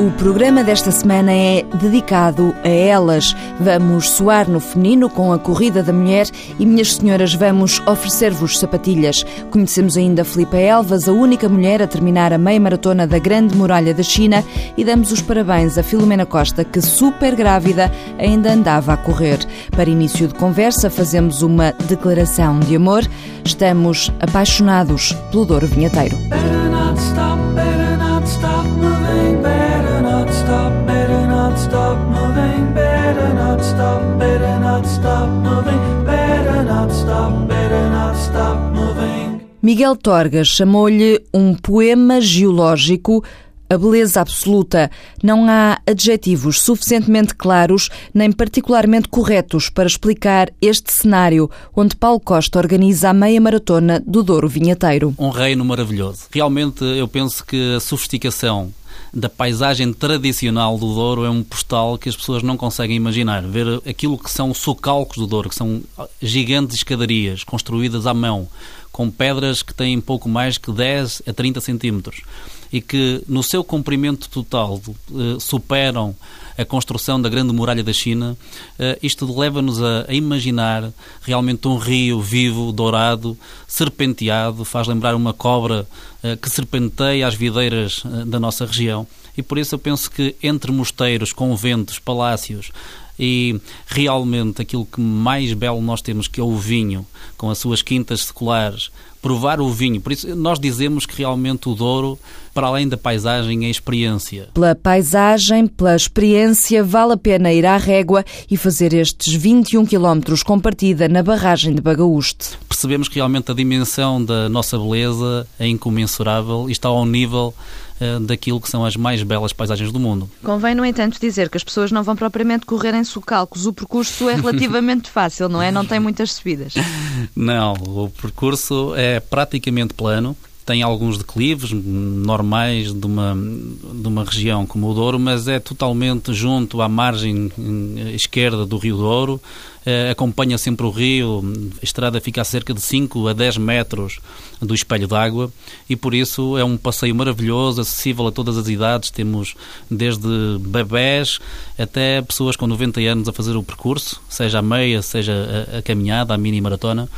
O programa desta semana é dedicado a elas. Vamos soar no feminino com a Corrida da Mulher e, minhas senhoras, vamos oferecer-vos sapatilhas. Conhecemos ainda Filipa Elvas, a única mulher a terminar a meia maratona da Grande Muralha da China, e damos os parabéns a Filomena Costa, que, super grávida, ainda andava a correr. Para início de conversa, fazemos uma declaração de amor. Estamos apaixonados pelo Douro Vinheteiro. Better stop, moving, better not stop, better not stop moving, better not stop, better not stop moving, better not stop, better not stop moving. Miguel Torgas chamou-lhe um poema geológico a beleza absoluta. Não há adjetivos suficientemente claros nem particularmente corretos para explicar este cenário onde Paulo Costa organiza a meia maratona do Douro Vinheteiro. Um reino maravilhoso. Realmente eu penso que a sofisticação da paisagem tradicional do Douro é um postal que as pessoas não conseguem imaginar. Ver aquilo que são socalcos do Douro, que são gigantes escadarias construídas à mão, com pedras que têm pouco mais que 10 a 30 centímetros e que, no seu comprimento total, eh, superam a construção da Grande Muralha da China, eh, isto leva-nos a, imaginar realmente um rio vivo, dourado, serpenteado, faz lembrar uma cobra eh, que serpenteia as videiras da nossa região. E por isso eu penso que entre mosteiros, conventos, palácios, e realmente aquilo que mais belo nós temos, que é o vinho, com as suas quintas seculares, provar o vinho. Por isso, nós dizemos que realmente o Douro, para além da paisagem, é experiência. Pela paisagem, pela experiência, vale a pena ir à régua e fazer estes 21 quilómetros com partida na barragem de Bagaúste. Percebemos que realmente a dimensão da nossa beleza é incomensurável e está ao nível eh, daquilo que são as mais belas paisagens do mundo. Convém, no entanto, dizer que as pessoas não vão propriamente correr em socalcos. O percurso é relativamente fácil, não é? Não tem muitas subidas. Não, o percurso é praticamente plano tem alguns declives normais de uma, de uma região como o Douro, mas é totalmente junto à margem eh, esquerda do Rio Douro, eh, acompanha sempre o rio, a estrada fica a cerca de 5 a 10 metros do espelho d'água e por isso é um passeio maravilhoso, acessível a todas as idades, temos desde bebés até pessoas com 90 anos a fazer o percurso, seja a meia, seja a, a caminhada, a mini maratona,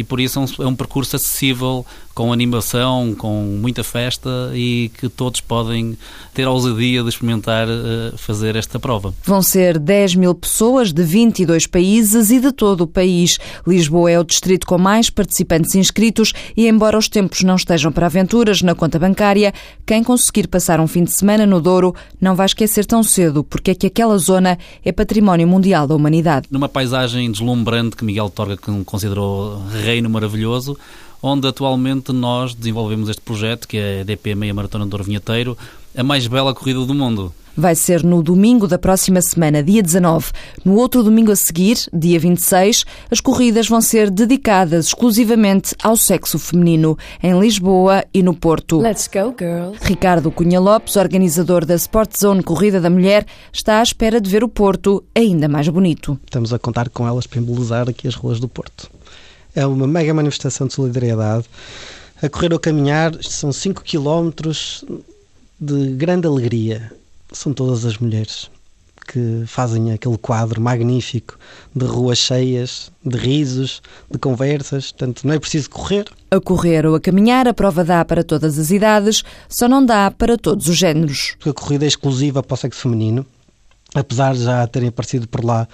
e por isso é um, é um percurso acessível, com animação, com muita festa e que todos podem ter a ousadia de experimentar uh, fazer esta prova. Vão ser 10 mil pessoas de 22 países e de todo o país. Lisboa é o distrito com mais participantes inscritos e, embora os tempos não estejam para aventuras na conta bancária, quem conseguir passar um fim de semana no Douro não vai esquecer tão cedo, porque é que aquela zona é património mundial da humanidade. Numa paisagem deslumbrante que Miguel Torga considerou reino maravilhoso, onde atualmente nós desenvolvemos este projeto, que é a DP Meia Maratona do Vinheteiro, a mais bela corrida do mundo. Vai ser no domingo da próxima semana, dia 19. No outro domingo a seguir, dia 26, as corridas vão ser dedicadas exclusivamente ao sexo feminino, em Lisboa e no Porto. Let's go, girls. Ricardo Cunha Lopes, organizador da Sport Zone Corrida da Mulher, está à espera de ver o Porto ainda mais bonito. Estamos a contar com elas para embelezar aqui as ruas do Porto. É uma mega manifestação de solidariedade. A correr ou caminhar, são 5 km de grande alegria. São todas as mulheres que fazem aquele quadro magnífico de ruas cheias, de risos, de conversas. Portanto, não é preciso correr. A correr ou a caminhar, a prova dá para todas as idades, só não dá para todos os géneros. A corrida é exclusiva para o sexo feminino apesar de já terem aparecido por lá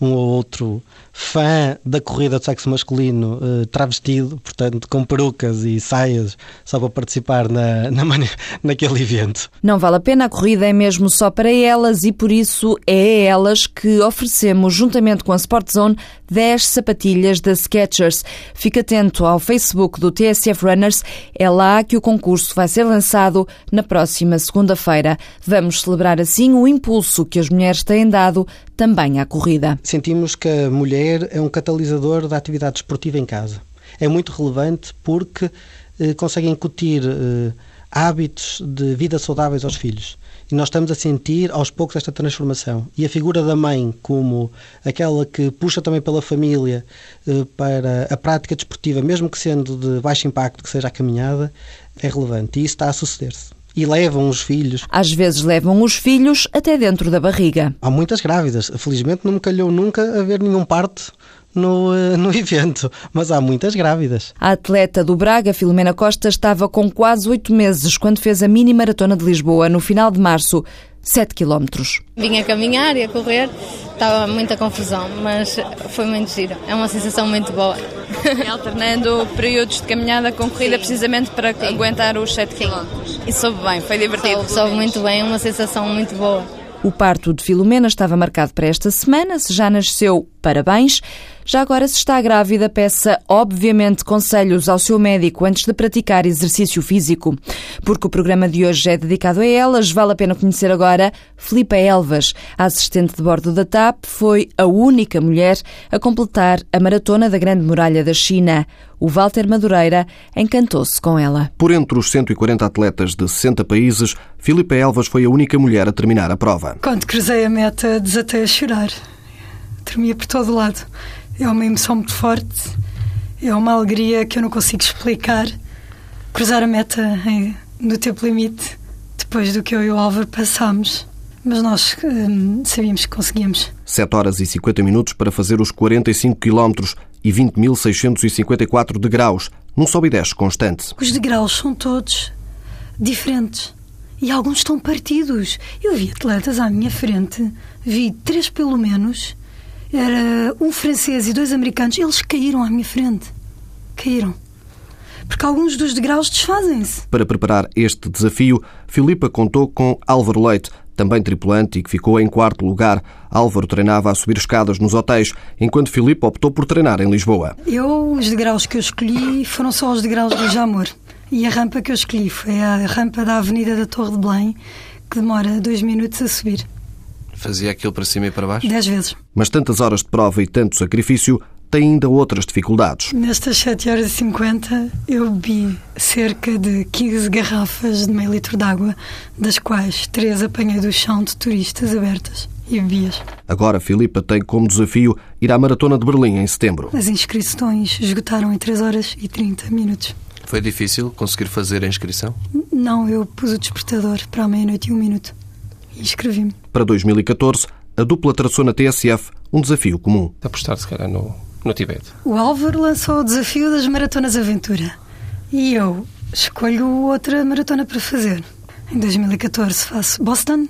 um ou outro fã da corrida do sexo masculino uh, travestido, portanto com perucas e saias só para participar na, na, naquele evento. Não vale a pena, a corrida é mesmo só para elas e por isso é a elas que oferecemos, juntamente com a Sport Zone, 10 sapatilhas da Skechers. Fique atento ao Facebook do TSF Runners, é lá que o concurso vai ser lançado na próxima segunda-feira. Vamos celebrar assim o impulso que as mulheres têm dado também à corrida. Sentimos que a mulher é um catalisador da atividade esportiva em casa. É muito relevante porque eh, consegue incutir eh, hábitos de vida saudáveis aos filhos. E nós estamos a sentir aos poucos esta transformação. E a figura da mãe, como aquela que puxa também pela família eh, para a prática desportiva, mesmo que sendo de baixo impacto, que seja a caminhada, é relevante. E isso está a suceder-se E levam os filhos. Às vezes levam os filhos até dentro da barriga. Há muitas grávidas. Felizmente não me calhou nunca haver nenhum parto no, eh, no evento, mas há muitas grávidas. A atleta do Braga, Filomena Costa, estava com quase oito meses quando fez a mini maratona de Lisboa no final de março. 7 quilómetros. Vim a caminhar e a correr, estava muita confusão, mas foi muito giro. É uma sensação muito boa. Alternando períodos de caminhada com corrida, Sim. precisamente para Sim. aguentar os 7 quilómetros. E soube bem, foi divertido. Soube, soube muito bem, uma sensação muito boa. O parto de Filomena estava marcado para esta semana. Se já nasceu, parabéns. Já agora, se está grávida, peça obviamente conselhos ao seu médico antes de praticar exercício físico. Porque o programa de hoje é dedicado a elas, vale a pena conhecer agora Filipa Elvas. A assistente de bordo da TAP foi a única mulher a completar a maratona da Grande Muralha da China. O Walter Madureira encantou-se com ela. Por entre os 140 atletas de 60 países, Filipa Elvas foi a única mulher a terminar a prova. Quando cruzei a meta, desatei a chorar. Tremia por todo lado. É uma emoção muito forte, é uma alegria que eu não consigo explicar. Cruzar a meta no tempo limite, depois do que eu e o Álvaro passámos. Mas nós hum, sabíamos que conseguíamos. 7 horas e 50 minutos para fazer os 45 quilómetros e 20.654 degraus, num sobe e desce constante. Os degraus são todos diferentes e alguns estão partidos. Eu vi atletas à minha frente, vi três pelo menos, era um francês e dois americanos, eles caíram à minha frente. Caíram. Porque alguns dos degraus desfazem-se. Para preparar este desafio, Filipa contou com Álvaro Leite, também tripulante e que ficou em quarto lugar. Álvaro treinava a subir escadas nos hotéis, enquanto Filipe optou por treinar em Lisboa. Eu, os degraus que eu escolhi foram só os degraus do Jamor. E a rampa que eu escolhi foi a rampa da Avenida da Torre de Belém, que demora dois minutos a subir. Fazia aquilo para cima e para baixo? Dez vezes. Mas tantas horas de prova e tanto sacrifício tem ainda outras dificuldades. Nestas 7 horas e 50 eu bebi cerca de 15 garrafas de meio litro de água, das quais três apanhei do chão de turistas abertas e bebias. Agora Filipa tem como desafio ir à Maratona de Berlim em setembro. As inscrições esgotaram em 3 horas e 30 minutos. Foi difícil conseguir fazer a inscrição? Não, eu pus o despertador para a meia-noite e um minuto e inscrevi-me. Para 2014, a dupla traçou na TSF um desafio comum. Apostar, se calhar, no, no Tibete. O Álvaro lançou o desafio das maratonas aventura e eu escolho outra maratona para fazer. Em 2014 faço Boston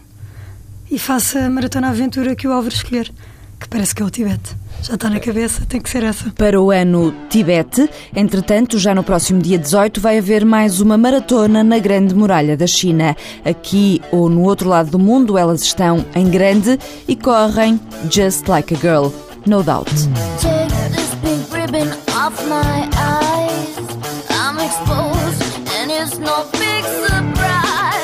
e faço a maratona aventura que o Álvaro escolher, que parece que é o Tibete. Já está na cabeça, tem que ser essa. Para o ano Tibete, entretanto, já no próximo dia 18 vai haver mais uma maratona na Grande Muralha da China. Aqui ou no outro lado do mundo, elas estão em grande e correm Just Like a Girl, no doubt. Take this pink ribbon off my eyes. I'm exposed and it's no big surprise.